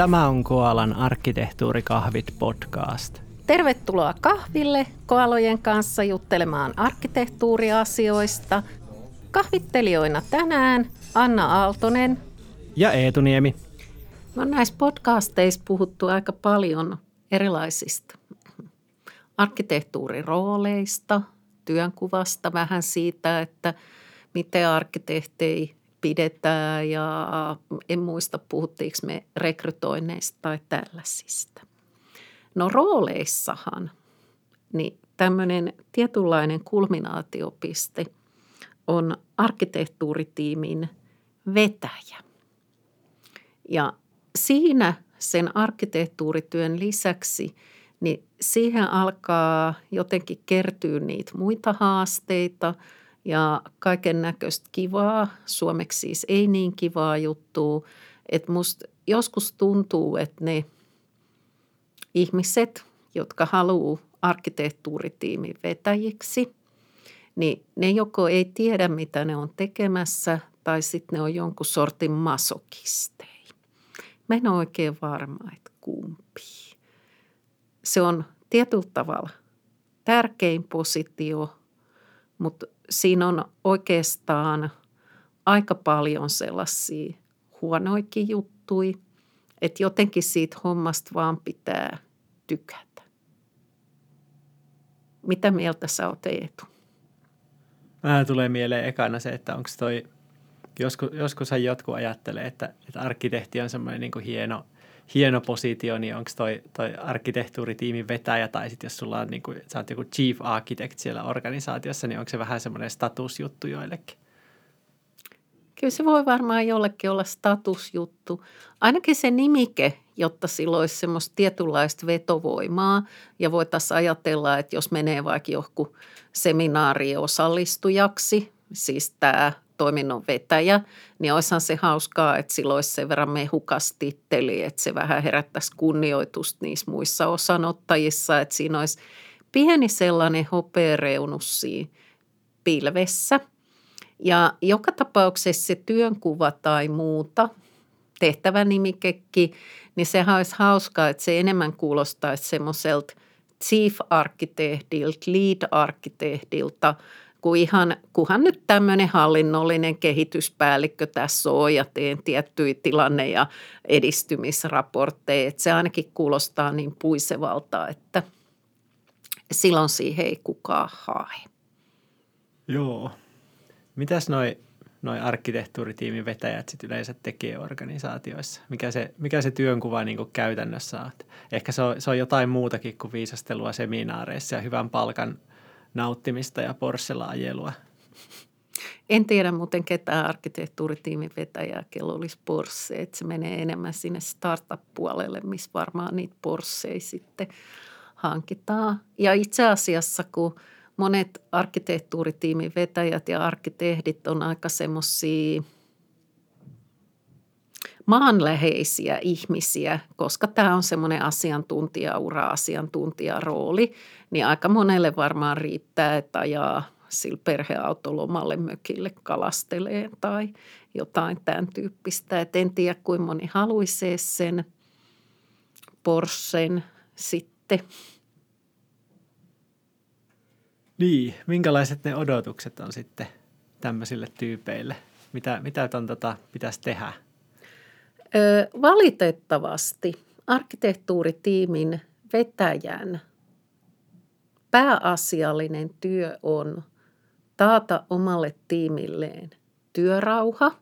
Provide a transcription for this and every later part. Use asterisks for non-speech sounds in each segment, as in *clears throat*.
Tämä on Koalan arkkitehtuurikahvit podcast. Tervetuloa kahville koalojen kanssa juttelemaan arkkitehtuuriasioista. Kahvittelijoina tänään Anna Aaltonen ja Eetu Niemi. No näissä podcasteissa puhuttu aika paljon erilaisista arkkitehtuurirooleista, työnkuvasta, vähän siitä, että miten arkkitehtei pidetään ja en muista puhuttiinko me rekrytoinneista tai tällaisista. No rooleissahan niin tämmöinen tietynlainen kulminaatiopiste on arkkitehtuuritiimin vetäjä. Ja siinä sen arkkitehtuurityön lisäksi, niin siihen alkaa jotenkin kertyä niitä muita haasteita ja kaiken näköistä kivaa, suomeksi siis ei niin kivaa juttua, että musta joskus tuntuu, että ne ihmiset, jotka haluaa arkkitehtuuritiimin vetäjiksi, niin ne joko ei tiedä, mitä ne on tekemässä, tai sitten ne on jonkun sortin masokisteja. Mä en ole oikein varma, että kumpi. Se on tietyllä tavalla tärkein positio, mutta siinä on oikeastaan aika paljon sellaisia huonoikin juttui, että jotenkin siitä hommasta vaan pitää tykätä. Mitä mieltä sä oot Eetu? Vähän tulee mieleen ekana se, että onko toi, joskus, joskushan jotkut ajattelee, että, että arkkitehti on semmoinen niin hieno, hieno positio, niin onko toi, toi arkkitehtuuritiimin vetäjä tai sitten jos sulla on niin kuin, sä oot joku chief architect siellä organisaatiossa, niin onko se vähän semmoinen statusjuttu joillekin? Kyllä se voi varmaan jollekin olla statusjuttu. Ainakin se nimike, jotta sillä olisi semmoista tietynlaista vetovoimaa ja voitaisiin ajatella, että jos menee vaikka johonkin seminaariin osallistujaksi, siis tämä toiminnon vetäjä, niin olisihan se hauskaa, että sillä olisi sen verran mehukas titteli, että se vähän herättäisi kunnioitusta niissä muissa osanottajissa, että siinä olisi pieni sellainen hopeareunus siinä pilvessä – ja joka tapauksessa se työnkuva tai muuta, tehtävänimikekki, niin sehän olisi hauskaa, että se enemmän kuulostaisi semmoiselta chief arkkitehdilta, lead arkkitehdilta, kun ihan, kunhan nyt tämmöinen hallinnollinen kehityspäällikkö tässä on ja teen tiettyjä tilanne- ja edistymisraportteja. Että se ainakin kuulostaa niin puisevalta, että silloin siihen ei kukaan hae. Joo, Mitäs noi, noi arkkitehtuuritiimin vetäjät sit yleensä tekee organisaatioissa? Mikä se, mikä se työnkuva niin käytännössä on? Ehkä se on, se on jotain muutakin kuin viisastelua seminaareissa ja hyvän palkan nauttimista ja Porschella ajelua. En tiedä muuten ketään arkkitehtuuritiimin vetäjää, kello olisi Porsche. Että se menee enemmän sinne startup-puolelle, missä varmaan niitä Porscheja sitten hankitaan. Ja itse asiassa, kun – monet arkkitehtuuritiimin vetäjät ja arkkitehdit on aika semmoisia maanläheisiä ihmisiä, koska tämä on semmoinen asiantuntijaura, asiantuntijarooli, niin aika monelle varmaan riittää, että ajaa sillä perheautolomalle mökille kalasteleen tai jotain tämän tyyppistä. Et en tiedä, kuinka moni haluaisi sen Porschen sitten – niin, minkälaiset ne odotukset on sitten tämmöisille tyypeille? Mitä, mitä ton, tota, pitäisi tehdä? Valitettavasti arkkitehtuuritiimin vetäjän pääasiallinen työ on taata omalle tiimilleen työrauha,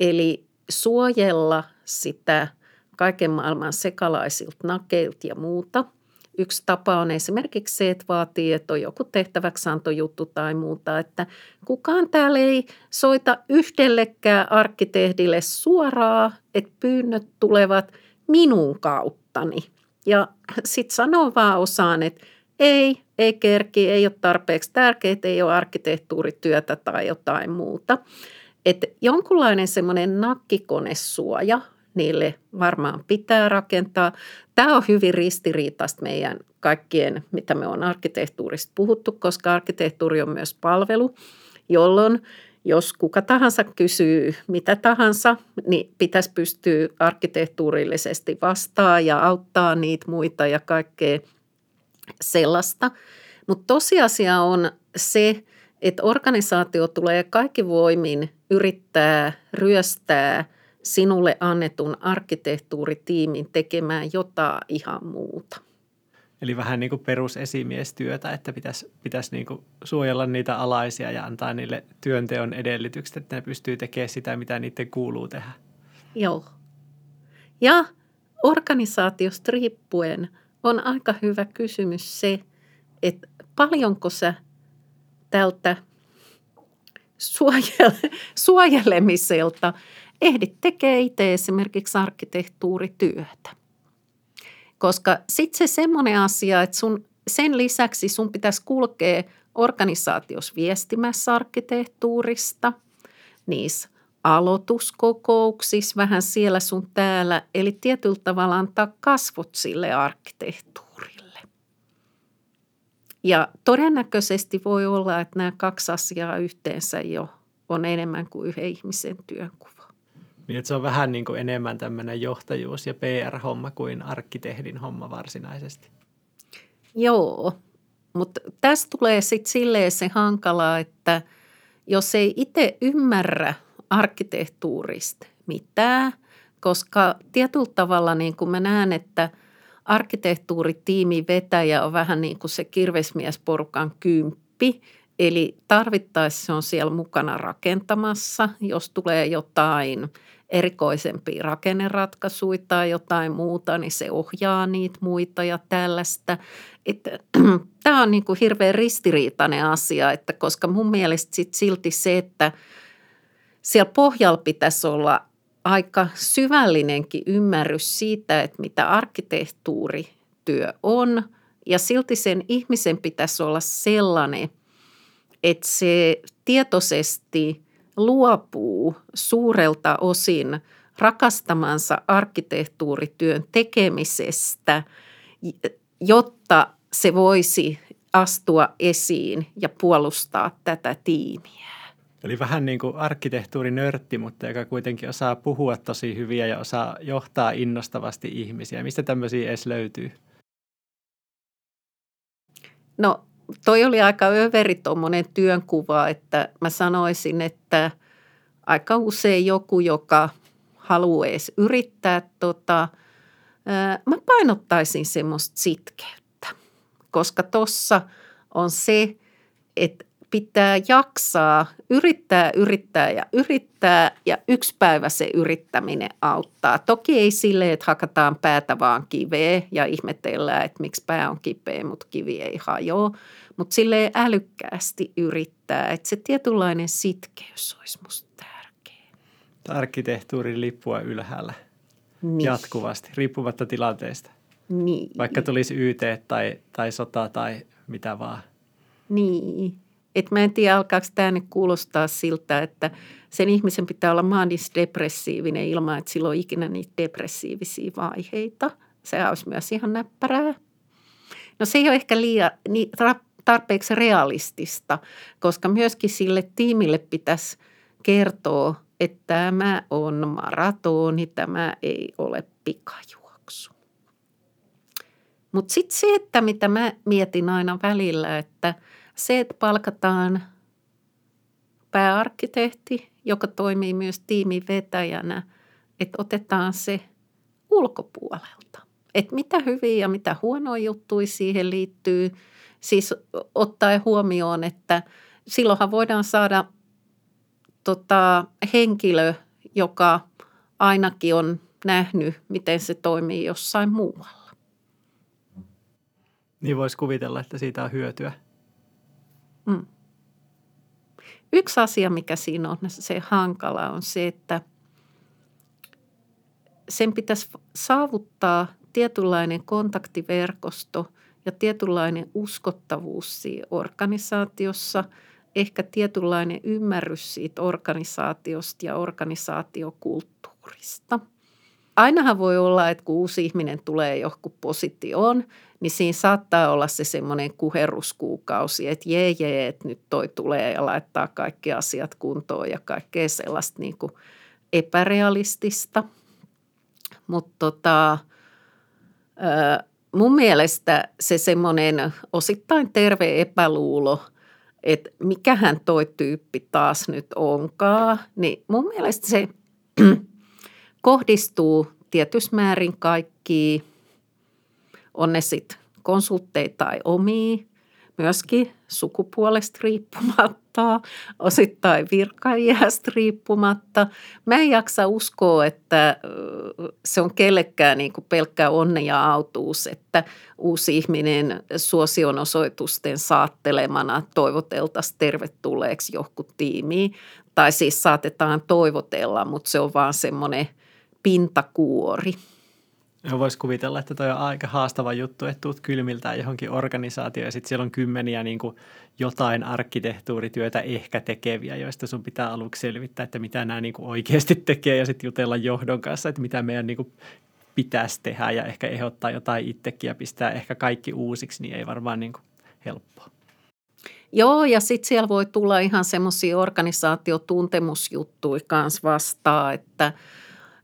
eli suojella sitä kaiken maailman sekalaisilta nakeilta ja muuta – Yksi tapa on esimerkiksi se, että vaatii, että on joku tehtäväksantojuttu tai muuta, että kukaan täällä ei soita yhdellekään arkkitehdille suoraa, että pyynnöt tulevat minun kauttani. Ja sitten sanoo vaan osaan, että ei, ei kerki, ei ole tarpeeksi tärkeää, ei ole arkkitehtuurityötä tai jotain muuta. Että jonkunlainen semmoinen nakkikonesuoja niille varmaan pitää rakentaa. Tämä on hyvin ristiriitaista meidän kaikkien, mitä me on arkkitehtuurista puhuttu, koska arkkitehtuuri on myös palvelu, jolloin jos kuka tahansa kysyy mitä tahansa, niin pitäisi pystyä arkkitehtuurillisesti vastaa ja auttaa niitä muita ja kaikkea sellaista. Mutta tosiasia on se, että organisaatio tulee kaikki voimin yrittää ryöstää sinulle annetun arkkitehtuuritiimin tekemään jotain ihan muuta. Eli vähän niin kuin perusesimiestyötä, että pitäisi, pitäisi niin kuin suojella niitä alaisia ja antaa niille työnteon edellytykset, että ne pystyy tekemään sitä, mitä niiden kuuluu tehdä. Joo. Ja organisaatiosta riippuen on aika hyvä kysymys se, että paljonko sä tältä suojele- *laughs* suojelemiselta ehdit tekee itse esimerkiksi arkkitehtuurityötä. Koska sitten se semmoinen asia, että sun, sen lisäksi sun pitäisi kulkea organisaatiossa viestimässä arkkitehtuurista, niissä aloituskokouksissa, vähän siellä sun täällä, eli tietyllä tavalla antaa kasvot sille arkkitehtuurille. Ja todennäköisesti voi olla, että nämä kaksi asiaa yhteensä jo on enemmän kuin yhden ihmisen työnkuva. Niin, että se on vähän niin kuin enemmän tämmöinen johtajuus- ja PR-homma kuin arkkitehdin homma varsinaisesti. Joo, mutta tässä tulee sitten silleen se hankala, että jos ei itse ymmärrä arkkitehtuurista mitään, koska tietyllä tavalla niin kuin mä näen, että arkkitehtuuritiimi vetäjä on vähän niin kuin se kirvesmiesporukan kymppi, eli tarvittaessa se on siellä mukana rakentamassa, jos tulee jotain – erikoisempia rakenneratkaisuja tai jotain muuta, niin se ohjaa niitä muita ja tällaista. Että, *clears throat* tämä on niin kuin hirveän ristiriitainen asia, että koska mun mielestä sit silti se, että siellä pohjalla pitäisi olla aika syvällinenkin ymmärrys siitä, että mitä arkkitehtuurityö on ja silti sen ihmisen pitäisi olla sellainen, että se tietoisesti – luopuu suurelta osin rakastamansa arkkitehtuurityön tekemisestä, jotta se voisi astua esiin ja puolustaa tätä tiimiä. Eli vähän niin kuin arkkitehtuurinörtti, mutta joka kuitenkin osaa puhua tosi hyviä ja osaa johtaa innostavasti ihmisiä. Mistä tämmöisiä edes löytyy? No toi oli aika överi tuommoinen työnkuva, että mä sanoisin, että aika usein joku, joka haluaa edes yrittää, tota, mä painottaisin semmoista sitkeyttä, koska tuossa on se, että pitää jaksaa yrittää, yrittää ja yrittää ja yksi päivä se yrittäminen auttaa. Toki ei sille, että hakataan päätä vaan kiveä ja ihmetellään, että miksi pää on kipeä, mutta kivi ei hajoa. Mutta sille älykkäästi yrittää, että se tietynlainen sitkeys olisi musta tärkeä. Arkkitehtuurin lippua ylhäällä niin. jatkuvasti, riippumatta tilanteesta. Niin. Vaikka tulisi YT tai, tai sota tai mitä vaan. Niin. Et mä en tiedä, alkaako tämä nyt kuulostaa siltä, että sen ihmisen pitää olla maanisdepressiivinen ilman, että sillä on ikinä niitä depressiivisia vaiheita. Se olisi myös ihan näppärää. No se ei ole ehkä liian, niin, tarpeeksi realistista, koska myöskin sille tiimille pitäisi kertoa, että tämä on maratoni, tämä ei ole pikajuoksu. Mutta sitten se, että mitä mä mietin aina välillä, että – se, että palkataan pääarkkitehti, joka toimii myös tiimin vetäjänä, että otetaan se ulkopuolelta. Että mitä hyviä ja mitä huonoja juttuja siihen liittyy. Siis ottaen huomioon, että silloinhan voidaan saada tota, henkilö, joka ainakin on nähnyt, miten se toimii jossain muualla. Niin voisi kuvitella, että siitä on hyötyä. Mm. Yksi asia, mikä siinä on se hankala, on se, että sen pitäisi saavuttaa tietynlainen kontaktiverkosto ja tietynlainen uskottavuus siinä organisaatiossa, ehkä tietynlainen ymmärrys siitä organisaatiosta ja organisaatiokulttuurista. Ainahan voi olla, että kun uusi ihminen tulee johonkin positioon, niin siinä saattaa olla se semmoinen kuheruskuukausi, että jee jee, että nyt toi tulee ja laittaa kaikki asiat kuntoon ja kaikkea sellaista niin kuin epärealistista. Mutta tota, mun mielestä se semmoinen osittain terve epäluulo, että mikähän toi tyyppi taas nyt onkaan, niin mun mielestä se kohdistuu tietyssä määrin kaikkiin, on ne sitten konsultteja tai omia, myöskin sukupuolesta riippumatta, osittain virkaiästä riippumatta. Mä en jaksa uskoa, että se on kellekään niin kuin pelkkä onne ja autuus, että uusi ihminen suosionosoitusten saattelemana toivoteltaisiin tervetulleeksi johonkin tiimiin. Tai siis saatetaan toivotella, mutta se on vaan semmoinen pintakuori. Voisi kuvitella, että toi on aika haastava juttu, että tuut kylmiltään johonkin organisaatioon ja sitten siellä on kymmeniä niin kuin jotain arkkitehtuurityötä ehkä tekeviä, joista sun pitää aluksi selvittää, että mitä nämä niin kuin oikeasti tekee ja sitten jutella johdon kanssa, että mitä meidän niin kuin pitäisi tehdä ja ehkä ehdottaa jotain itsekin ja pistää ehkä kaikki uusiksi, niin ei varmaan niin kuin helppoa. Joo, ja sitten siellä voi tulla ihan semmoisia organisaatiotuntemusjuttuja kanssa vastaan, että –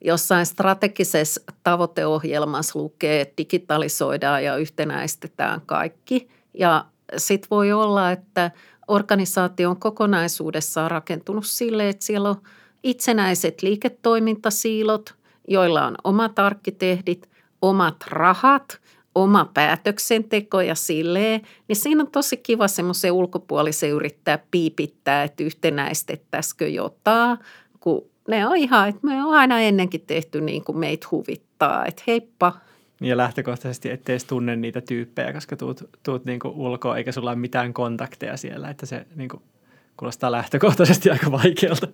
jossain strategisessa tavoiteohjelmassa lukee, että digitalisoidaan ja yhtenäistetään kaikki. Ja sitten voi olla, että organisaatio on kokonaisuudessaan rakentunut sille, että siellä on itsenäiset liiketoimintasiilot, joilla on omat arkkitehdit, omat rahat, oma päätöksenteko ja silleen, niin siinä on tosi kiva semmoisen ulkopuolisen yrittää piipittää, että yhtenäistettäisikö jotain, kun ne on ihan, että me on aina ennenkin tehty niin kuin meitä huvittaa, että heippa. Ja lähtökohtaisesti ettei edes tunne niitä tyyppejä, koska tuut, tuut niin kuin ulkoa eikä sulla ole mitään kontakteja siellä, että se niin kuin kuulostaa lähtökohtaisesti aika vaikealta.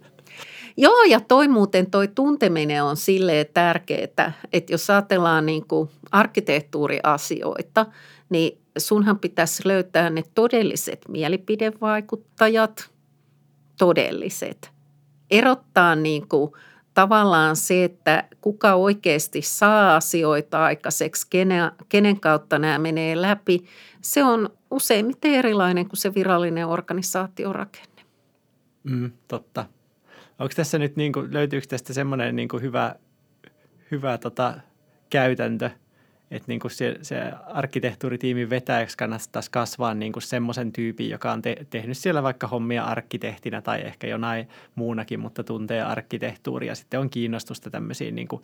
Joo, ja toi muuten toi tunteminen on silleen tärkeää, että jos ajatellaan niin kuin arkkitehtuuriasioita, niin sunhan pitäisi löytää ne todelliset mielipidevaikuttajat, todelliset – erottaa niin kuin tavallaan se, että kuka oikeasti saa asioita aikaiseksi, kenen, kenen kautta nämä menee läpi, se on useimmiten erilainen kuin se virallinen organisaatiorakenne. Mm, totta. Onko tässä nyt, niin kuin, löytyykö tästä semmoinen niin kuin hyvä, hyvä tota, käytäntö – että niin kuin se, se arkkitehtuuritiimin vetäjäksi kannattaisi kasvaa niin kuin semmoisen tyypin, joka on te, tehnyt siellä vaikka hommia arkkitehtinä tai ehkä jonain muunakin, mutta tuntee arkkitehtuuria. Sitten on kiinnostusta tämmöisiin niin kuin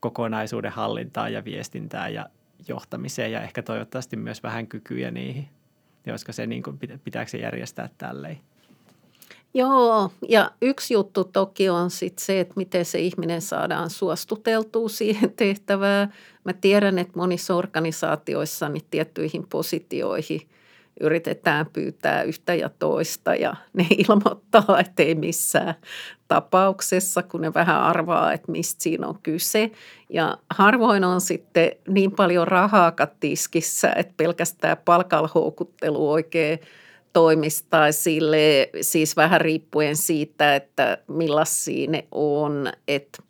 kokonaisuuden hallintaan ja viestintään ja johtamiseen ja ehkä toivottavasti myös vähän kykyjä niihin. Ja olisiko se, niin kuin, pitääkö se järjestää tälleen? Joo, ja yksi juttu toki on sit se, että miten se ihminen saadaan suostuteltua siihen *laughs* tehtävään. Mä tiedän, että monissa organisaatioissa niin tiettyihin positioihin yritetään pyytää yhtä ja toista ja ne *laughs* ilmoittaa, että ei missään tapauksessa, kun ne vähän arvaa, että mistä siinä on kyse. Ja harvoin on sitten niin paljon rahaa tiskissä, että pelkästään palkalhoukuttelu oikein – toimista sille, siis vähän riippuen siitä, että millaisia ne on, että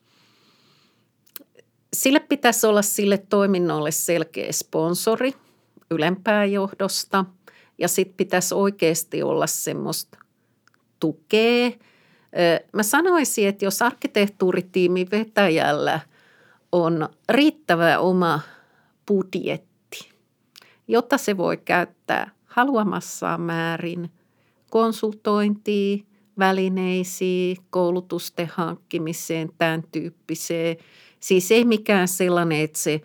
sille pitäisi olla sille toiminnolle selkeä sponsori ylempää johdosta ja sitten pitäisi oikeasti olla semmoista tukea. Mä sanoisin, että jos arkkitehtuuritiimin vetäjällä on riittävä oma budjetti, jotta se voi käyttää haluamassaan määrin konsultointiin, välineisiin, koulutusten hankkimiseen, tämän tyyppiseen. Siis ei mikään sellainen, että se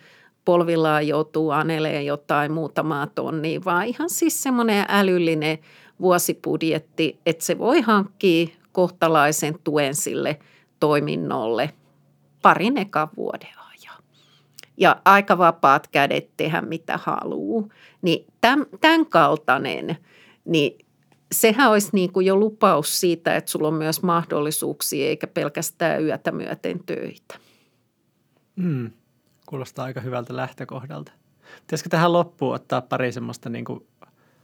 polvillaan joutuu aneleen jotain muutamaa tonnia, vaan ihan siis semmoinen älyllinen vuosibudjetti, että se voi hankkia kohtalaisen tuen sille toiminnolle parin ekan vuoden. Ja aika vapaat kädet tehdä mitä haluaa. Niin tämän, tämän kaltainen, niin sehän olisi niin kuin jo lupaus siitä, että sulla on myös mahdollisuuksia eikä pelkästään yötä myöten töitä. Mm, kuulostaa aika hyvältä lähtökohdalta. Pitäisikö tähän loppuun ottaa pari semmoista niin kuin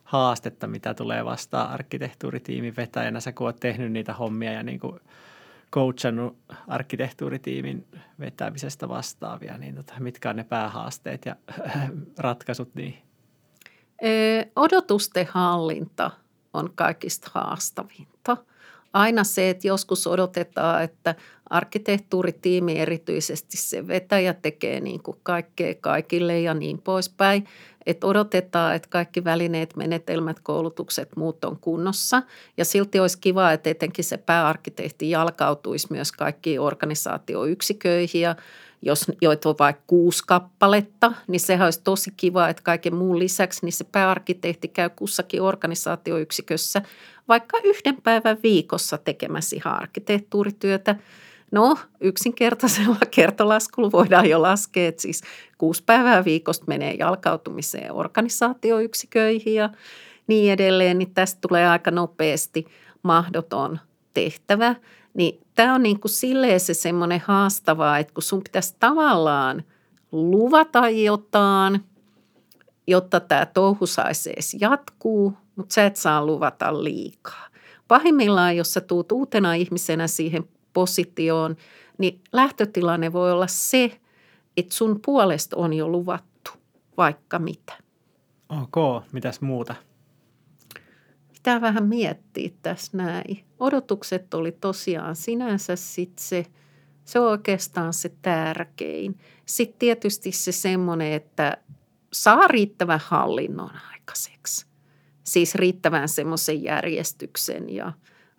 haastetta, mitä tulee vastaan arkkitehtuuritiimin vetäjänä, sä kun oot tehnyt niitä hommia ja niin kuin coachannut arkkitehtuuritiimin vetämisestä vastaavia, niin tota, mitkä on ne päähaasteet ja *laughs* ratkaisut niihin? Odotusten hallinta on kaikista haastavinta. Aina se, että joskus odotetaan, että arkkitehtuuritiimi erityisesti se vetäjä tekee niin kuin kaikkea kaikille ja niin poispäin. Että odotetaan, että kaikki välineet, menetelmät, koulutukset, muut on kunnossa. Ja silti olisi kiva, että etenkin se pääarkkitehti jalkautuisi myös kaikkiin organisaatioyksiköihin ja jos joita on vaikka kuusi kappaletta, niin sehän olisi tosi kiva, että kaiken muun lisäksi niin se pääarkkitehti käy kussakin organisaatioyksikössä vaikka yhden päivän viikossa tekemässä ihan arkkitehtuurityötä. No, yksinkertaisella *laughs* kertolaskulla voidaan jo laskea, että siis kuusi päivää viikosta menee jalkautumiseen organisaatioyksiköihin ja niin edelleen, niin tästä tulee aika nopeasti mahdoton tehtävä. Niin tämä on niin kuin silleen se semmoinen haastavaa, että kun sun pitäisi tavallaan luvata jotain, jotta tämä touhu saisi edes jatkuu, mutta sä et saa luvata liikaa. Pahimmillaan, jos sä tuut uutena ihmisenä siihen positioon, niin lähtötilanne voi olla se, että sun puolesta on jo luvattu vaikka mitä. Ok, mitäs muuta? pitää vähän miettiä tässä näin. Odotukset oli tosiaan sinänsä sit se, se on oikeastaan se tärkein. Sitten tietysti se semmoinen, että saa riittävän hallinnon aikaiseksi. Siis riittävän semmoisen järjestyksen ja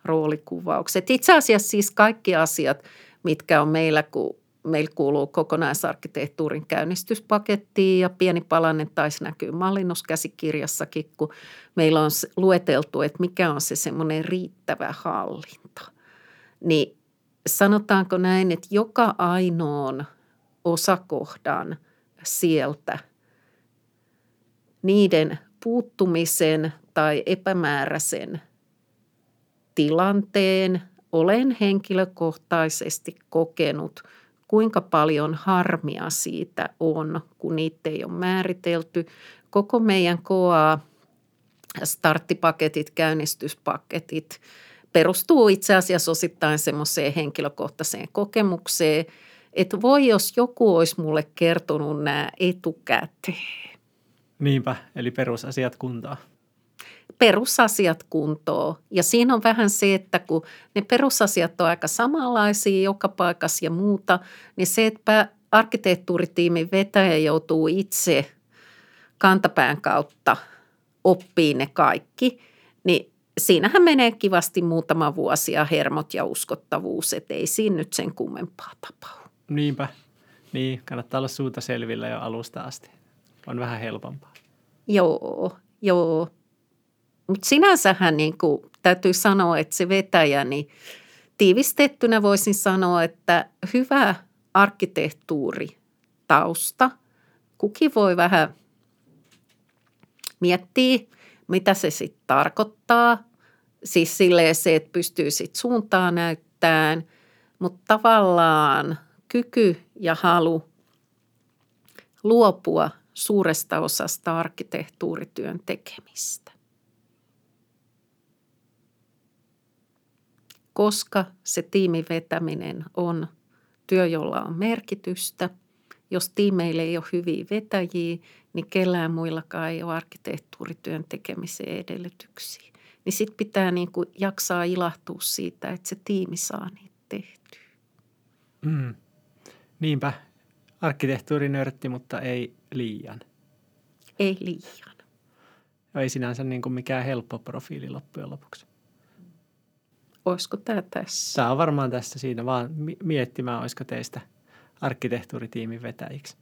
roolikuvaukset. Itse asiassa siis kaikki asiat, mitkä on meillä, kun meillä kuuluu kokonaisarkkitehtuurin käynnistyspakettiin ja pieni palanen taisi näkyy mallinnuskäsikirjassakin, kun meillä on lueteltu, että mikä on se semmoinen riittävä hallinta. Niin sanotaanko näin, että joka ainoan osakohdan sieltä niiden puuttumisen tai epämääräisen tilanteen olen henkilökohtaisesti kokenut – kuinka paljon harmia siitä on, kun niitä ei ole määritelty. Koko meidän KOA starttipaketit, käynnistyspaketit perustuu itse asiassa osittain semmoiseen henkilökohtaiseen kokemukseen, että voi jos joku olisi mulle kertonut nämä etukäteen. Niinpä, eli perusasiat kuntaa perusasiat kuntoon. Ja siinä on vähän se, että kun ne perusasiat on aika samanlaisia joka paikassa ja muuta, niin se, että arkkitehtuuritiimin vetäjä joutuu itse kantapään kautta oppii ne kaikki, niin siinähän menee kivasti muutama vuosi ja hermot ja uskottavuus, että ei siinä nyt sen kummempaa tapahdu. Niinpä. Niin, kannattaa olla suuta selvillä jo alusta asti. On vähän helpompaa. Joo, joo. Mutta sinänsähän niin kuin, täytyy sanoa, että se vetäjä, niin tiivistettynä voisin sanoa, että hyvä arkkitehtuuri tausta. Kuki voi vähän miettiä, mitä se sitten tarkoittaa. Siis silleen se, että pystyy sitten suuntaa näyttämään, mutta tavallaan kyky ja halu luopua suuresta osasta arkkitehtuurityön tekemistä. Koska se tiimin vetäminen on työ, jolla on merkitystä. Jos tiimeille ei ole hyviä vetäjiä, niin kellään muillakaan ei ole arkkitehtuurityön tekemiseen edellytyksiä. Niin sitten pitää niin kuin jaksaa ilahtua siitä, että se tiimi saa niitä tehtyä. Mm. Niinpä. Arkkitehtuurinörtti, mutta ei liian. Ei liian. Ei sinänsä niin kuin mikään helppo profiili loppujen lopuksi. Olisiko tämä tässä? Tämä on varmaan tässä siinä, vaan miettimään, olisiko teistä arkkitehtuuritiimin vetäjiksi.